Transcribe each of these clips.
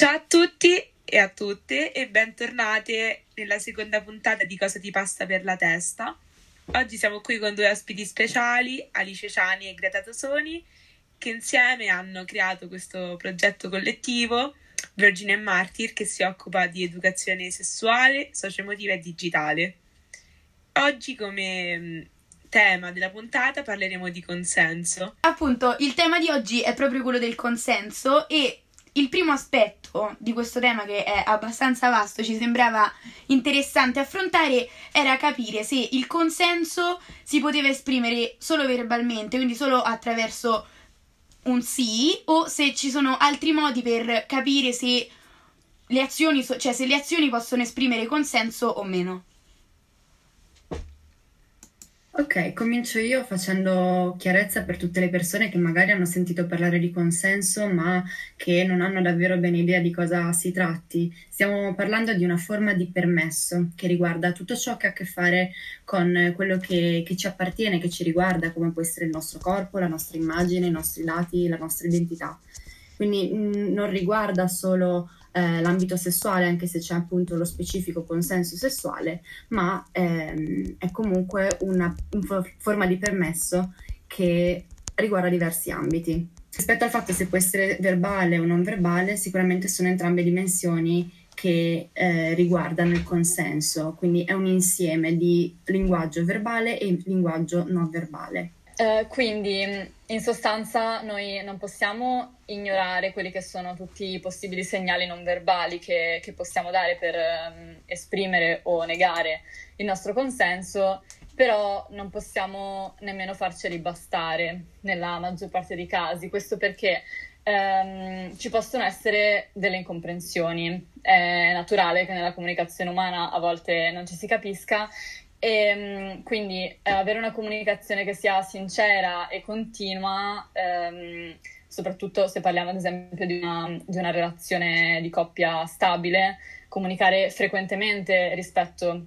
Ciao a tutti e a tutte e bentornate nella seconda puntata di Cosa ti passa per la testa. Oggi siamo qui con due ospiti speciali, Alice Ciani e Greta Tosoni, che insieme hanno creato questo progetto collettivo, Virgin and Martyr, che si occupa di educazione sessuale, socioemotiva e digitale. Oggi come mm, tema della puntata parleremo di consenso. Appunto, il tema di oggi è proprio quello del consenso e il primo aspetto di questo tema, che è abbastanza vasto, ci sembrava interessante affrontare, era capire se il consenso si poteva esprimere solo verbalmente, quindi solo attraverso un sì, o se ci sono altri modi per capire se le azioni, cioè se le azioni possono esprimere consenso o meno. Ok, comincio io facendo chiarezza per tutte le persone che magari hanno sentito parlare di consenso, ma che non hanno davvero bene idea di cosa si tratti. Stiamo parlando di una forma di permesso che riguarda tutto ciò che ha a che fare con quello che, che ci appartiene, che ci riguarda, come può essere il nostro corpo, la nostra immagine, i nostri lati, la nostra identità. Quindi mh, non riguarda solo eh, l'ambito sessuale, anche se c'è appunto lo specifico consenso sessuale, ma ehm, è comunque una, una forma di permesso che riguarda diversi ambiti. Rispetto al fatto se può essere verbale o non verbale, sicuramente sono entrambe dimensioni che eh, riguardano il consenso, quindi è un insieme di linguaggio verbale e linguaggio non verbale. Uh, quindi in sostanza noi non possiamo ignorare quelli che sono tutti i possibili segnali non verbali che, che possiamo dare per um, esprimere o negare il nostro consenso, però non possiamo nemmeno farceli bastare nella maggior parte dei casi. Questo perché um, ci possono essere delle incomprensioni. È naturale che nella comunicazione umana a volte non ci si capisca e ehm, quindi eh, avere una comunicazione che sia sincera e continua, ehm, soprattutto se parliamo ad esempio di una, di una, relazione di coppia stabile, comunicare frequentemente rispetto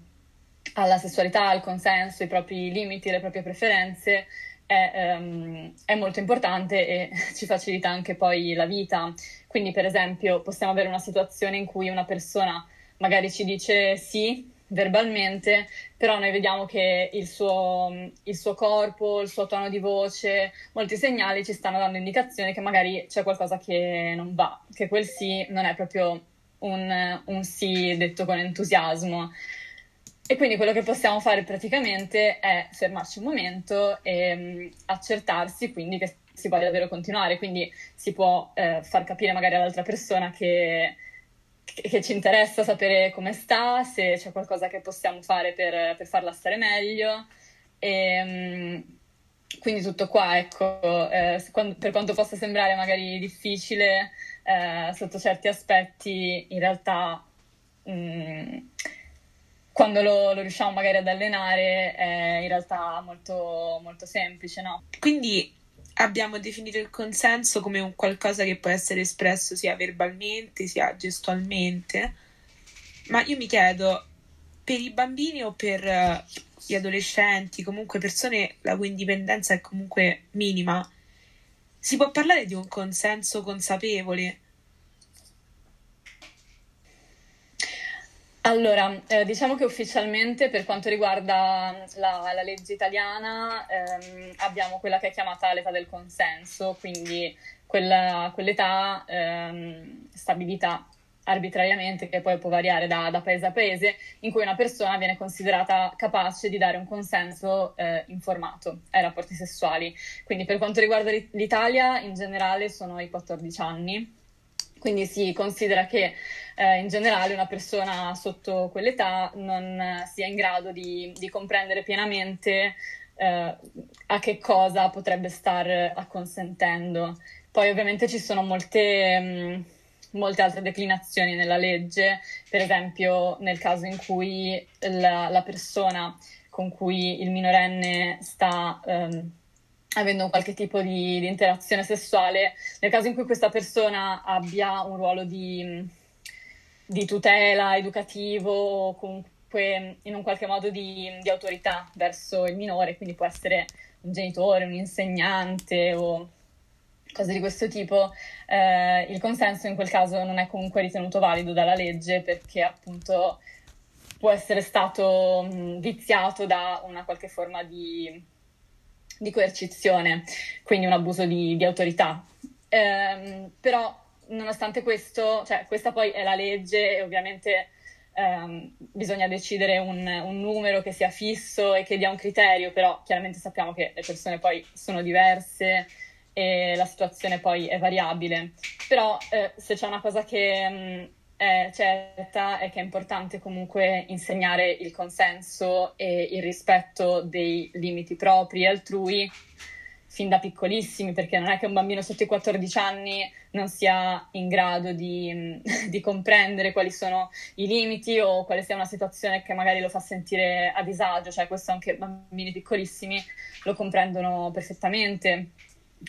alla sessualità, al consenso, i propri limiti, le proprie preferenze è, ehm, è molto importante e ci facilita anche poi la vita. Quindi per esempio possiamo avere una situazione in cui una persona magari ci dice sì verbalmente, però noi vediamo che il suo, il suo, corpo, il suo tono di voce, molti segnali ci stanno dando indicazioni che magari c'è qualcosa che non va, che quel sì non è proprio un, un sì detto con entusiasmo. E quindi quello che possiamo fare praticamente è fermarci un momento e um, accertarsi quindi che si voglia davvero continuare, quindi si può eh, far capire magari all'altra persona che che ci interessa sapere come sta, se c'è qualcosa che possiamo fare per, per farla stare meglio. E, ehm, quindi tutto qua, ecco, eh, per quanto possa sembrare magari difficile eh, sotto certi aspetti, in realtà mh, mm, quando lo, lo, riusciamo magari ad allenare è in realtà molto, molto semplice, no? Quindi abbiamo definito il consenso come un qualcosa che può essere espresso sia verbalmente sia gestualmente, ma io mi chiedo, per i bambini o per uh, gli adolescenti, comunque persone la cui indipendenza è comunque minima, si può parlare di un consenso consapevole? Allora, eh, diciamo che ufficialmente per quanto riguarda la, la legge italiana ehm, abbiamo quella che è chiamata l'età del consenso, quindi quella, quell'età ehm, stabilita arbitrariamente, che poi può variare da, da, paese a paese, in cui una persona viene considerata capace di dare un consenso eh, informato ai rapporti sessuali. Quindi per quanto riguarda l'Italia, in generale sono i 14 anni, quindi si considera che eh, in generale una persona sotto quell'età non sia in grado di, di comprendere pienamente eh, a che cosa potrebbe star acconsentendo. Poi ovviamente ci sono molte, mh, molte altre declinazioni nella legge, per esempio nel caso in cui la, la persona con cui il minorenne sta... Um, avendo qualche tipo di, di, interazione sessuale, nel caso in cui questa persona abbia un ruolo di, di tutela educativo o comunque in un qualche modo di, di, autorità verso il minore, quindi può essere un genitore, un insegnante o cose di questo tipo, eh, il consenso in quel caso non è comunque ritenuto valido dalla legge perché appunto può essere stato viziato da una qualche forma di, di coercizione, quindi un abuso di, di autorità. Eh, però nonostante questo, cioè questa poi è la legge e ovviamente ehm, bisogna decidere un, un, numero che sia fisso e che dia un criterio, però chiaramente sappiamo che le persone poi sono diverse e la situazione poi è variabile. Però eh, se c'è una cosa che mh, è certa è che è importante comunque insegnare il consenso e il rispetto dei limiti propri e altrui fin da piccolissimi, perché non è che un bambino sotto i 14 anni non sia in grado di, di, comprendere quali sono i limiti o quale sia una situazione che magari lo fa sentire a disagio, cioè questo anche bambini piccolissimi lo comprendono perfettamente.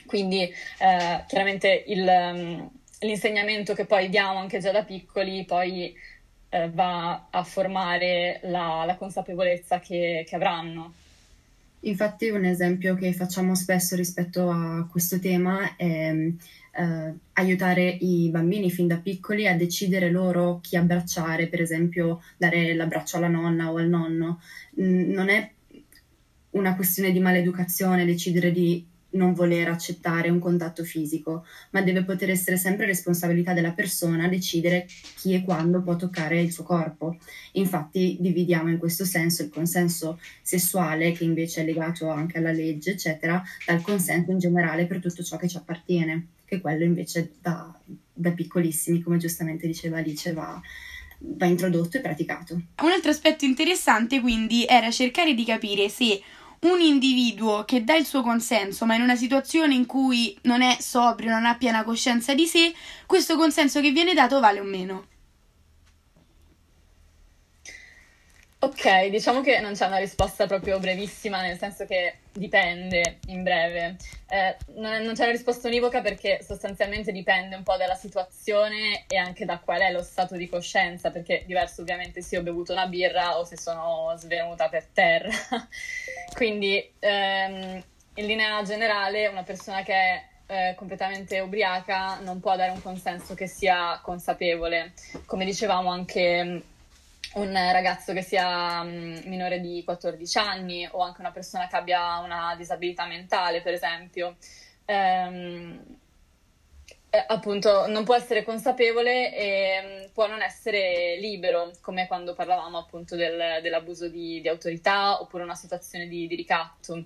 Quindi eh, chiaramente il, l'insegnamento che poi diamo anche già da piccoli poi eh, va a formare la, la consapevolezza che, che avranno. Infatti un esempio che facciamo spesso rispetto a questo tema è eh, aiutare i bambini fin da piccoli a decidere loro chi abbracciare, per esempio dare l'abbraccio alla nonna o al nonno. non è una questione di maleducazione decidere di non voler accettare un contatto fisico, ma deve poter essere sempre responsabilità della persona decidere chi e quando può toccare il suo corpo. Infatti dividiamo in questo senso il consenso sessuale, che invece è legato anche alla legge, eccetera, dal consenso in generale per tutto ciò che ci appartiene, che quello invece da, da piccolissimi, come giustamente diceva Alice, va va introdotto e praticato. Un altro aspetto interessante quindi era cercare di capire se un individuo che dà il suo consenso, ma in una situazione in cui non è sobrio, non ha piena coscienza di sé, questo consenso che viene dato vale o meno. Ok, diciamo che non c'è una risposta proprio brevissima, nel senso che dipende in breve. Eh, non, non, c'è una risposta univoca perché sostanzialmente dipende un po' dalla situazione e anche da qual è lo stato di coscienza, perché diverso ovviamente se ho bevuto una birra o se sono svenuta per terra. Quindi ehm, in linea generale una persona che è eh, completamente ubriaca non può dare un consenso che sia consapevole. Come dicevamo anche un ragazzo che sia um, minore di 14 anni o anche una persona che abbia una disabilità mentale, per esempio, ehm, eh, appunto non può essere consapevole e um, può non essere libero, come quando parlavamo appunto del, dell'abuso di, di, autorità oppure una situazione di, di ricatto.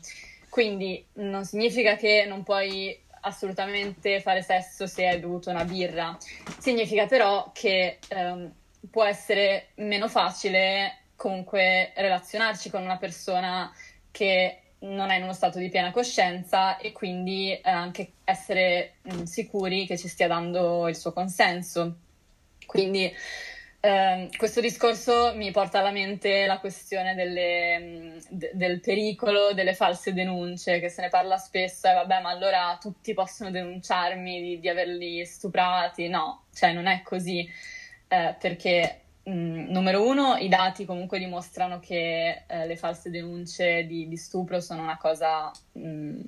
Quindi non significa che non puoi assolutamente fare sesso se hai bevuto una birra, significa però che um, può essere meno facile comunque relazionarci con una persona che non è in uno stato di piena coscienza e quindi eh, anche essere mm, sicuri che ci stia dando il suo consenso. Quindi eh, questo discorso mi porta alla mente la questione delle, mm, de, del pericolo delle false denunce, che se ne parla spesso, e vabbè, ma allora tutti possono denunciarmi di, di averli stuprati? No, cioè non è così eh, perché mh, mm, numero uno i dati comunque dimostrano che eh, le false denunce di, di, stupro sono una cosa mh, mm,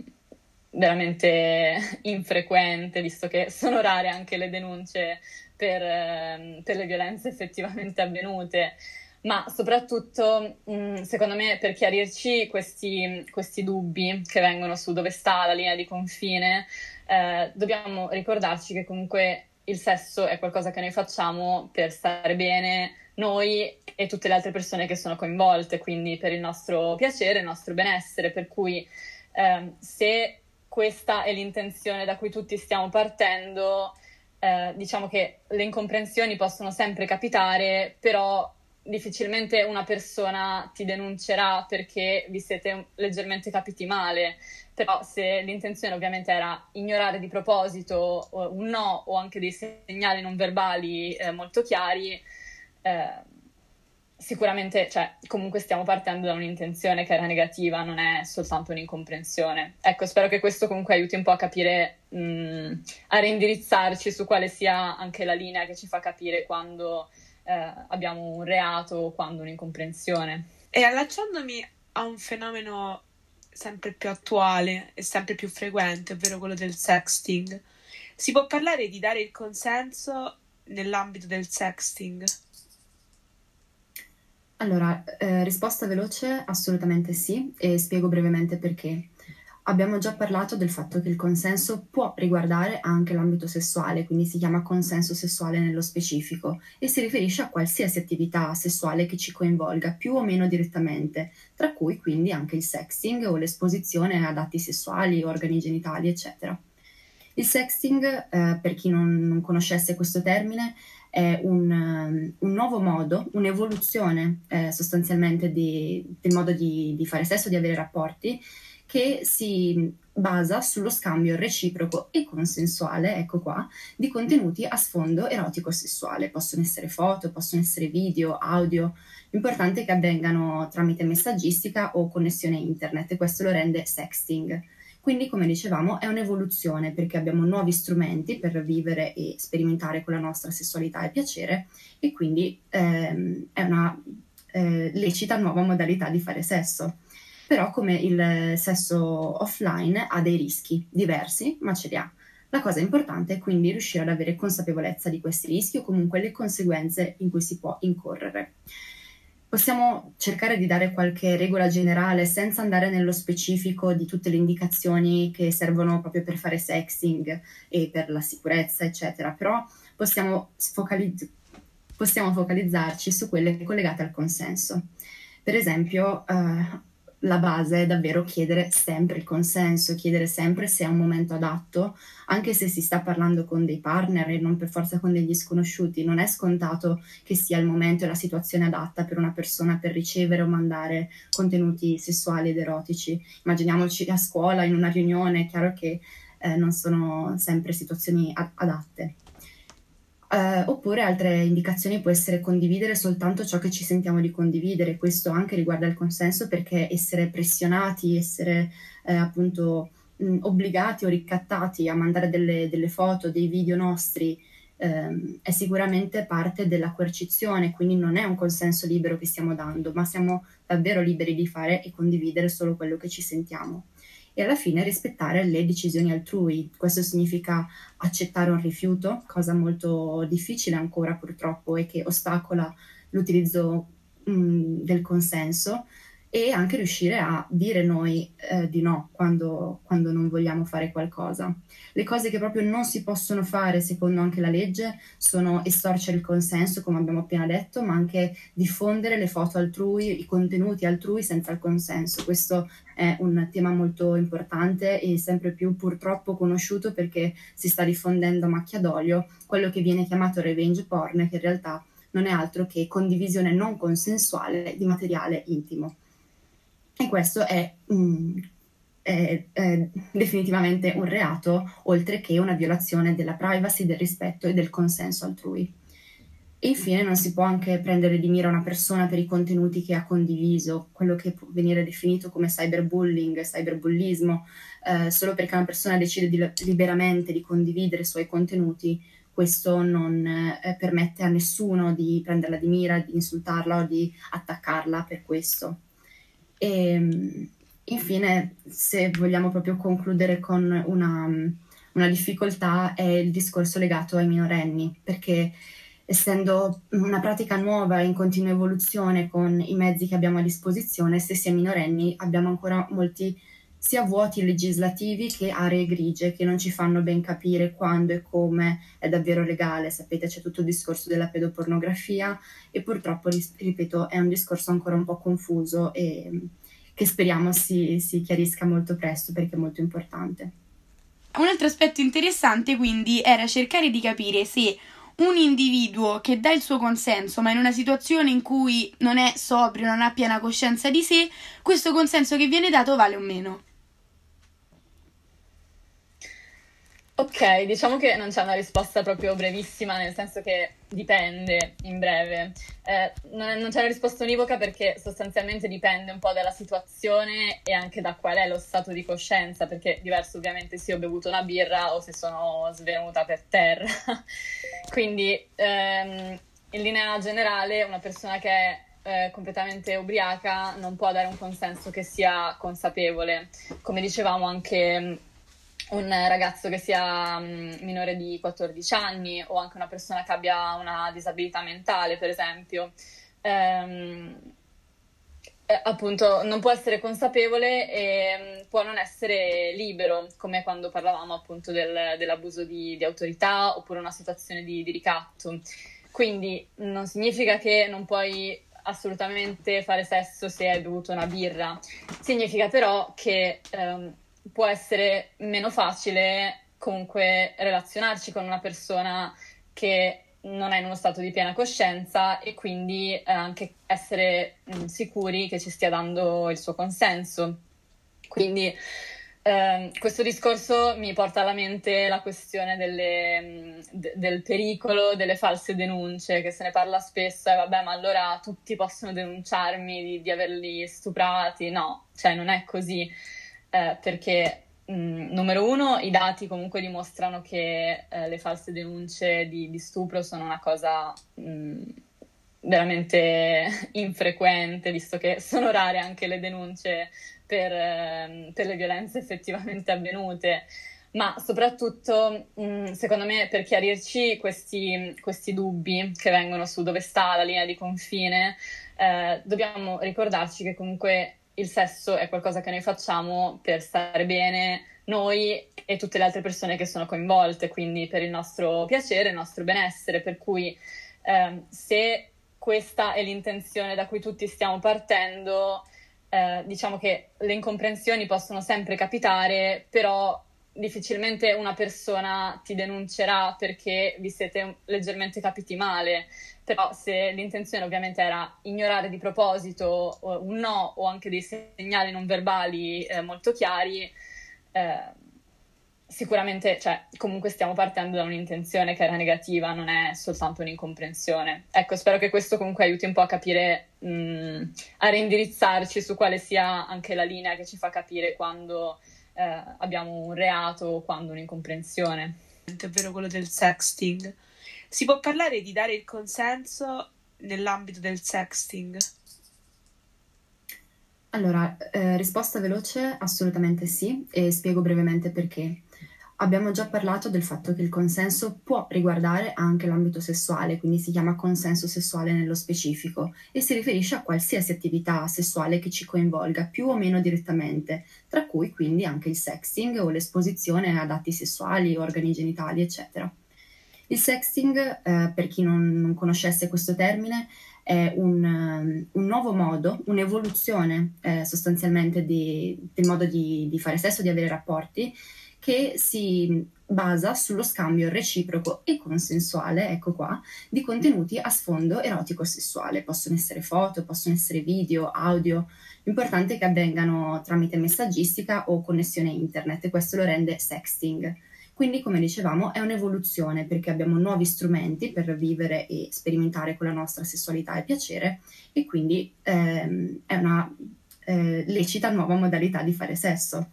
veramente infrequente, visto che sono rare anche le denunce per, eh, per le violenze effettivamente avvenute. Ma soprattutto, mm, secondo me, per chiarirci questi, questi, dubbi che vengono su dove sta la linea di confine, eh, dobbiamo ricordarci che comunque il sesso è qualcosa che noi facciamo per stare bene noi e tutte le altre persone che sono coinvolte, quindi per il nostro piacere, il nostro benessere, per cui eh, se questa è l'intenzione da cui tutti stiamo partendo, eh, diciamo che le incomprensioni possono sempre capitare, però difficilmente una persona ti denuncerà perché vi siete leggermente capiti male, però se l'intenzione ovviamente era ignorare di proposito un no o anche dei segnali non verbali eh, molto chiari, eh, sicuramente, cioè, comunque stiamo partendo da un'intenzione che era negativa, non è soltanto un'incomprensione. Ecco, spero che questo comunque aiuti un po' a capire, mh, a reindirizzarci su quale sia anche la linea che ci fa capire quando eh, abbiamo un reato o quando un'incomprensione. E allacciandomi a un fenomeno sempre più attuale e sempre più frequente, ovvero quello del sexting. Si può parlare di dare il consenso nell'ambito del sexting? Allora, eh, risposta veloce, assolutamente sì, e spiego brevemente perché. Abbiamo già parlato del fatto che il consenso può riguardare anche l'ambito sessuale, quindi si chiama consenso sessuale nello specifico e si riferisce a qualsiasi attività sessuale che ci coinvolga più o meno direttamente, tra cui quindi anche il sexting o l'esposizione ad atti sessuali, organi genitali, eccetera. Il sexting, eh, per chi non, non, conoscesse questo termine, è un, um, un nuovo modo, un'evoluzione eh, sostanzialmente di, del modo di, di fare sesso, di avere rapporti, che si basa sullo scambio reciproco e consensuale, ecco qua, di contenuti a sfondo erotico-sessuale. Possono essere foto, possono essere video, audio. L'importante è che avvengano tramite messaggistica o connessione internet e questo lo rende sexting. Quindi, come dicevamo, è un'evoluzione perché abbiamo nuovi strumenti per vivere e sperimentare con la nostra sessualità e piacere e quindi ehm, è una eh, lecita nuova modalità di fare sesso però come il sesso offline ha dei rischi diversi, ma ce li ha. La cosa importante è quindi riuscire ad avere consapevolezza di questi rischi o comunque le conseguenze in cui si può incorrere. Possiamo cercare di dare qualche regola generale senza andare nello specifico di tutte le indicazioni che servono proprio per fare sexting e per la sicurezza, eccetera, però possiamo, focalizz- possiamo focalizzarci su quelle collegate al consenso. Per esempio, eh, la base è davvero chiedere sempre il consenso, chiedere sempre se è un momento adatto, anche se si sta parlando con dei partner e non per forza con degli sconosciuti, non è scontato che sia il momento e la situazione adatta per una persona per ricevere o mandare contenuti sessuali ed erotici. Immaginiamoci a scuola, in una riunione, è chiaro che eh, non sono sempre situazioni ad- adatte. Uh, oppure altre indicazioni può essere condividere soltanto ciò che ci sentiamo di condividere, questo anche riguarda il consenso perché essere pressionati, essere eh, appunto mh, obbligati o ricattati a mandare delle, delle foto, dei video nostri ehm, è sicuramente parte della coercizione, quindi non è un consenso libero che stiamo dando, ma siamo davvero liberi di fare e condividere solo quello che ci sentiamo e alla fine rispettare le decisioni altrui. Questo significa accettare un rifiuto, cosa molto difficile ancora purtroppo e che ostacola l'utilizzo mh, del consenso, e anche riuscire a dire noi eh, di no quando, quando, non vogliamo fare qualcosa. Le cose che proprio non si possono fare, secondo anche la legge, sono estorcere il consenso, come abbiamo appena detto, ma anche diffondere le foto altrui, i contenuti altrui senza il consenso. Questo è un tema molto importante e sempre più purtroppo conosciuto perché si sta diffondendo a macchia d'olio quello che viene chiamato revenge porn, che in realtà non è altro che condivisione non consensuale di materiale intimo. E questo è, mm, è, è, definitivamente un reato, oltre che una violazione della privacy, del rispetto e del consenso altrui. E infine non si può anche prendere di mira una persona per i contenuti che ha condiviso, quello che può venire definito come cyberbullying, cyberbullismo, eh, solo perché una persona decide di, liberamente di condividere i suoi contenuti, questo non eh, permette a nessuno di prenderla di mira, di insultarla o di attaccarla per questo. E ehm, infine, se vogliamo proprio concludere con una, una difficoltà, è il discorso legato ai minorenni, perché essendo una pratica nuova in continua evoluzione con i mezzi che abbiamo a disposizione, se si è minorenni abbiamo ancora molti sia vuoti legislativi che aree grigie che non ci fanno ben capire quando e come è davvero legale. Sapete, c'è tutto il discorso della pedopornografia e purtroppo, ripeto, è un discorso ancora un po' confuso e che speriamo si, si chiarisca molto presto perché è molto importante. Un altro aspetto interessante quindi era cercare di capire se un individuo che dà il suo consenso, ma in una situazione in cui non è sobrio, non ha piena coscienza di sé, questo consenso che viene dato vale o meno. Ok, diciamo che non c'è una risposta proprio brevissima, nel senso che dipende in breve. Eh, non, non, c'è una risposta univoca perché sostanzialmente dipende un po' dalla situazione e anche da qual è lo stato di coscienza, perché diverso ovviamente se ho bevuto una birra o se sono svenuta per terra. Quindi ehm, in linea generale una persona che è eh, completamente ubriaca non può dare un consenso che sia consapevole. Come dicevamo anche un ragazzo che sia mm, minore di 14 anni o anche una persona che abbia una disabilità mentale, per esempio, ehm, eh, appunto non può essere consapevole e mm, può non essere libero, come quando parlavamo appunto del, dell'abuso di, di, autorità oppure una situazione di, di ricatto. Quindi non significa che non puoi assolutamente fare sesso se hai bevuto una birra. Significa però che ehm, può essere meno facile comunque relazionarci con una persona che non è in uno stato di piena coscienza e quindi eh, anche essere mh, sicuri che ci stia dando il suo consenso. Quindi eh, questo discorso mi porta alla mente la questione delle, de, del pericolo delle false denunce, che se ne parla spesso, e vabbè, ma allora tutti possono denunciarmi di, di averli stuprati. No, cioè non è così, eh, perché mh, numero uno, i dati comunque dimostrano che eh, le false denunce di, di, stupro sono una cosa mh, veramente infrequente, visto che sono rare anche le denunce per, ehm, per le violenze effettivamente avvenute. Ma soprattutto, mh, secondo me, per chiarirci questi, questi, dubbi che vengono su dove sta la linea di confine, eh, dobbiamo ricordarci che comunque il sesso è qualcosa che noi facciamo per stare bene noi e tutte le altre persone che sono coinvolte, quindi per il nostro piacere, il nostro benessere, per cui eh, se questa è l'intenzione da cui tutti stiamo partendo, eh, diciamo che le incomprensioni possono sempre capitare, però difficilmente una persona ti denuncerà perché vi siete leggermente capiti male. Però se l'intenzione ovviamente era ignorare di proposito un no o anche dei segnali non verbali eh, molto chiari, eh, sicuramente, cioè, comunque stiamo partendo da un'intenzione che era negativa, non è soltanto un'incomprensione. Ecco, spero che questo comunque aiuti un po' a capire, mh, mm, a reindirizzarci su quale sia anche la linea che ci fa capire quando eh, abbiamo un reato o quando un'incomprensione. È vero quello del sexting. Si può parlare di dare il consenso nell'ambito del sexting? Allora, eh, risposta veloce, assolutamente sì, e spiego brevemente perché. Abbiamo già parlato del fatto che il consenso può riguardare anche l'ambito sessuale, quindi si chiama consenso sessuale nello specifico e si riferisce a qualsiasi attività sessuale che ci coinvolga più o meno direttamente, tra cui quindi anche il sexting o l'esposizione ad atti sessuali, organi genitali, eccetera. Il sexting, eh, per chi non, non, conoscesse questo termine, è un, um, un nuovo modo, un'evoluzione eh, sostanzialmente di, del modo di, di fare sesso, di avere rapporti, che si basa sullo scambio reciproco e consensuale, ecco qua, di contenuti a sfondo erotico-sessuale. Possono essere foto, possono essere video, audio. L'importante è che avvengano tramite messaggistica o connessione internet e questo lo rende sexting. Quindi, come dicevamo, è un'evoluzione perché abbiamo nuovi strumenti per vivere e sperimentare con la nostra sessualità e piacere e quindi ehm, è una eh, lecita nuova modalità di fare sesso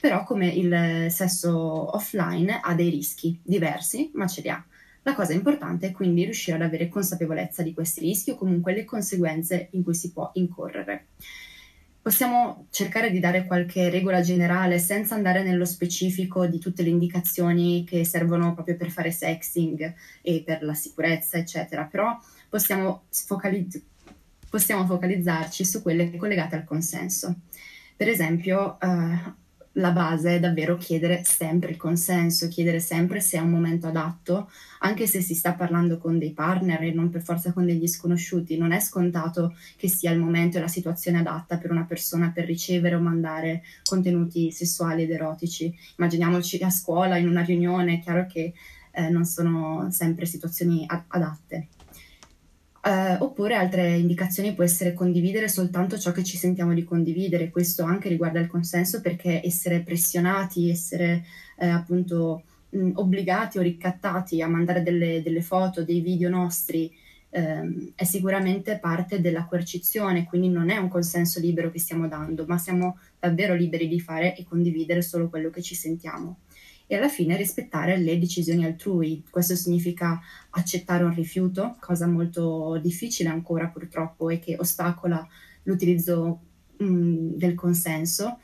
però come il sesso offline ha dei rischi diversi, ma ce li ha. La cosa importante è quindi riuscire ad avere consapevolezza di questi rischi o comunque le conseguenze in cui si può incorrere. Possiamo cercare di dare qualche regola generale senza andare nello specifico di tutte le indicazioni che servono proprio per fare sexting e per la sicurezza, eccetera, però possiamo, focalizz- possiamo focalizzarci su quelle collegate al consenso. Per esempio, eh, la base è davvero chiedere sempre il consenso, chiedere sempre se è un momento adatto, anche se si sta parlando con dei partner e non per forza con degli sconosciuti. Non è scontato che sia il momento e la situazione adatta per una persona per ricevere o mandare contenuti sessuali ed erotici. Immaginiamoci a scuola, in una riunione, è chiaro che eh, non sono sempre situazioni adatte. Uh, oppure altre indicazioni può essere condividere soltanto ciò che ci sentiamo di condividere, questo anche riguarda il consenso perché essere pressionati, essere eh, appunto mh, obbligati o ricattati a mandare delle, delle foto, dei video nostri ehm, è sicuramente parte della coercizione, quindi non è un consenso libero che stiamo dando, ma siamo davvero liberi di fare e condividere solo quello che ci sentiamo. E alla fine rispettare le decisioni altrui. Questo significa accettare un rifiuto, cosa molto difficile ancora purtroppo e che ostacola l'utilizzo mh, mm, del consenso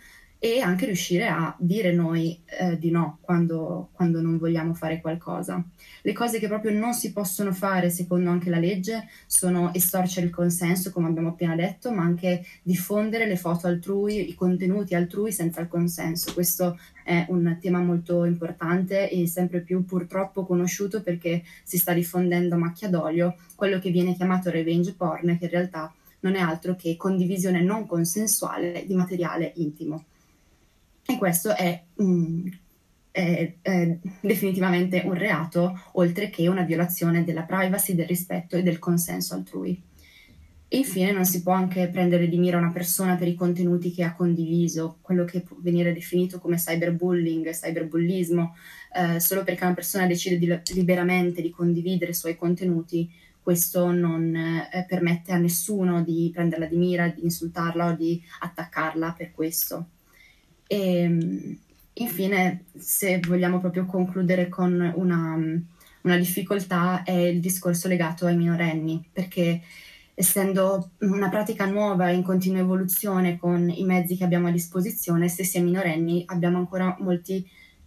e anche riuscire a dire noi eh, di no quando, quando, non vogliamo fare qualcosa. Le cose che proprio non si possono fare, secondo anche la legge, sono estorcere il consenso, come abbiamo appena detto, ma anche diffondere le foto altrui, i contenuti altrui senza il consenso. Questo è un tema molto importante e sempre più purtroppo conosciuto perché si sta diffondendo a macchia d'olio quello che viene chiamato revenge porn, che in realtà non è altro che condivisione non consensuale di materiale intimo. E questo è, mm, è, è, definitivamente un reato, oltre che una violazione della privacy, del rispetto e del consenso altrui. E infine non si può anche prendere di mira una persona per i contenuti che ha condiviso, quello che può venire definito come cyberbullying, cyberbullismo, eh, solo perché una persona decide di, liberamente di condividere i suoi contenuti, questo non eh, permette a nessuno di prenderla di mira, di insultarla o di attaccarla per questo. E ehm, infine, se vogliamo proprio concludere con una, una difficoltà, è il discorso legato ai minorenni, perché essendo una pratica nuova in continua evoluzione con i mezzi che abbiamo a disposizione, se si è minorenni abbiamo ancora molti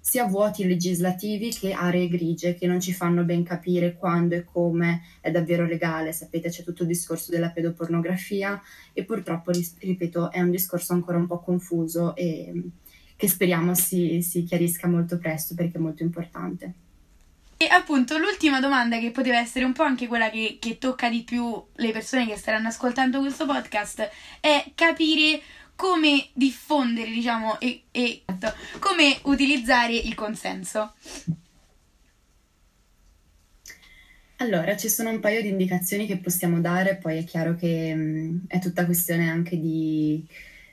sia vuoti legislativi che aree grigie che non ci fanno ben capire quando e come è davvero legale. Sapete, c'è tutto il discorso della pedopornografia e purtroppo, ripeto, è un discorso ancora un po' confuso e che speriamo si, si chiarisca molto presto perché è molto importante. E appunto l'ultima domanda che poteva essere un po' anche quella che, che, tocca di più le persone che staranno ascoltando questo podcast è capire come diffondere, diciamo, e, e come utilizzare il consenso. Allora, ci sono un paio di indicazioni che possiamo dare, poi è chiaro che mh, mm, è tutta questione anche di,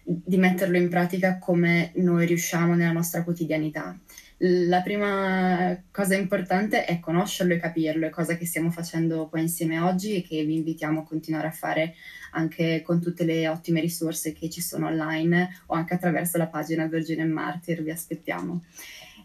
di metterlo in pratica come noi riusciamo nella nostra quotidianità. La prima cosa importante è conoscerlo e capirlo, è cosa che stiamo facendo qua insieme oggi e che vi invitiamo a continuare a fare anche con tutte le ottime risorse che ci sono online o anche attraverso la pagina Virgin and Martyr, vi aspettiamo.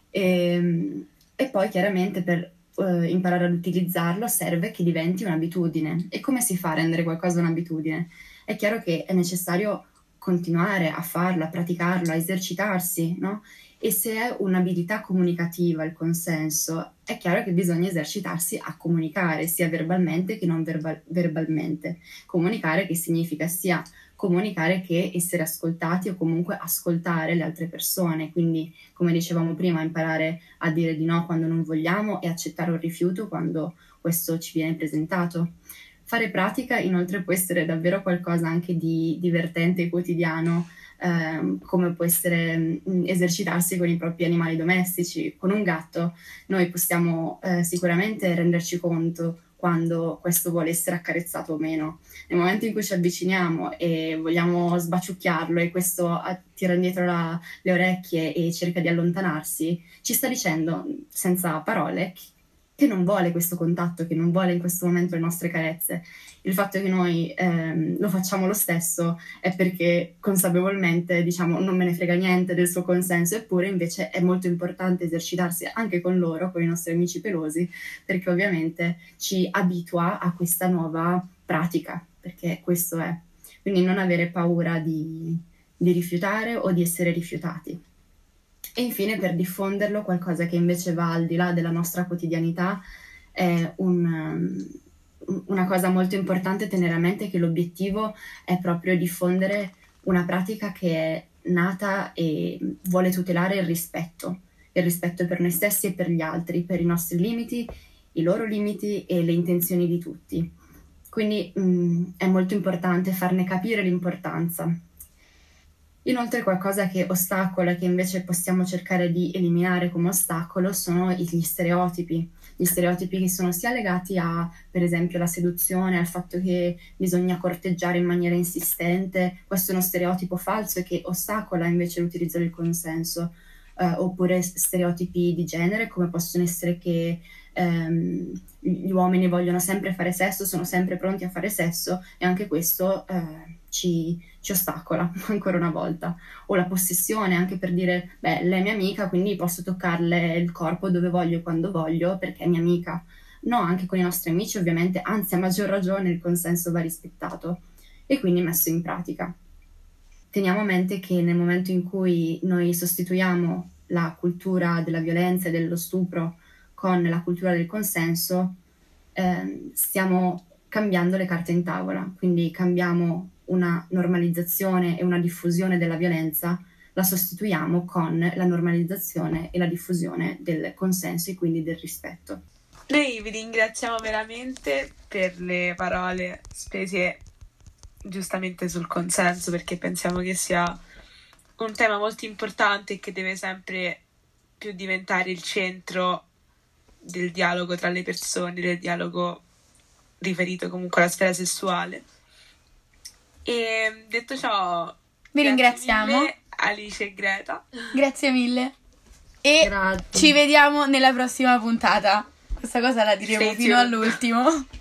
E, ehm, e poi chiaramente per uh, imparare ad utilizzarlo serve che diventi un'abitudine. E come si fa a rendere qualcosa un'abitudine? È chiaro che è necessario continuare a farlo, a praticarlo, a esercitarsi, no? E se è un'abilità comunicativa il consenso, è chiaro che bisogna esercitarsi a comunicare, sia verbalmente che non verbal- verbalmente. Comunicare che significa sia comunicare che essere ascoltati o comunque ascoltare le altre persone. Quindi, come dicevamo prima, imparare a dire di no quando non vogliamo e accettare un rifiuto quando questo ci viene presentato. Fare pratica inoltre può essere davvero qualcosa anche di divertente e quotidiano eh, come può essere mh, mm, esercitarsi con i propri animali domestici. Con un gatto noi possiamo eh, sicuramente renderci conto quando questo vuole essere accarezzato o meno. Nel momento in cui ci avviciniamo e vogliamo sbaciucchiarlo e questo tira indietro la, le orecchie e cerca di allontanarsi, ci sta dicendo senza parole che non vuole questo contatto, che non vuole in questo momento le nostre carezze. Il fatto che noi ehm, lo facciamo lo stesso è perché consapevolmente diciamo non me ne frega niente del suo consenso, eppure invece è molto importante esercitarsi anche con loro, con i nostri amici pelosi, perché ovviamente ci abitua a questa nuova pratica, perché questo è. Quindi non avere paura di, di rifiutare o di essere rifiutati. E infine per diffonderlo qualcosa che invece va al di là della nostra quotidianità è un, una cosa molto importante tenere a mente che l'obiettivo è proprio diffondere una pratica che è nata e vuole tutelare il rispetto, il rispetto per noi stessi e per gli altri, per i nostri limiti, i loro limiti e le intenzioni di tutti. Quindi mh, mm, è molto importante farne capire l'importanza Inoltre qualcosa che ostacola, che invece possiamo cercare di eliminare come ostacolo, sono gli stereotipi. Gli stereotipi che sono sia legati a, per esempio, la seduzione, al fatto che bisogna corteggiare in maniera insistente, questo è uno stereotipo falso e che ostacola invece l'utilizzo del consenso, eh, oppure stereotipi di genere, come possono essere che ehm, gli uomini vogliono sempre fare sesso, sono sempre pronti a fare sesso e anche questo... Eh, ci, ci ostacola ancora una volta. O la possessione, anche per dire, beh, lei è mia amica, quindi posso toccarle il corpo dove voglio quando voglio perché è mia amica. No, anche con i nostri amici ovviamente, anzi a maggior ragione il consenso va rispettato e quindi messo in pratica. Teniamo a mente che nel momento in cui noi sostituiamo la cultura della violenza e dello stupro con la cultura del consenso, eh, stiamo cambiando le carte in tavola, quindi cambiamo una normalizzazione e una diffusione della violenza, la sostituiamo con la normalizzazione e la diffusione del consenso e quindi del rispetto. Noi vi ringraziamo veramente per le parole spese giustamente sul consenso perché pensiamo che sia un tema molto importante e che deve sempre più diventare il centro del dialogo tra le persone, del dialogo riferito comunque alla sfera sessuale. E detto ciò, vi ringraziamo. Mille, Alice e Greta. Grazie mille. E Grazie. ci vediamo nella prossima puntata. Questa cosa la diremo fino all'ultimo.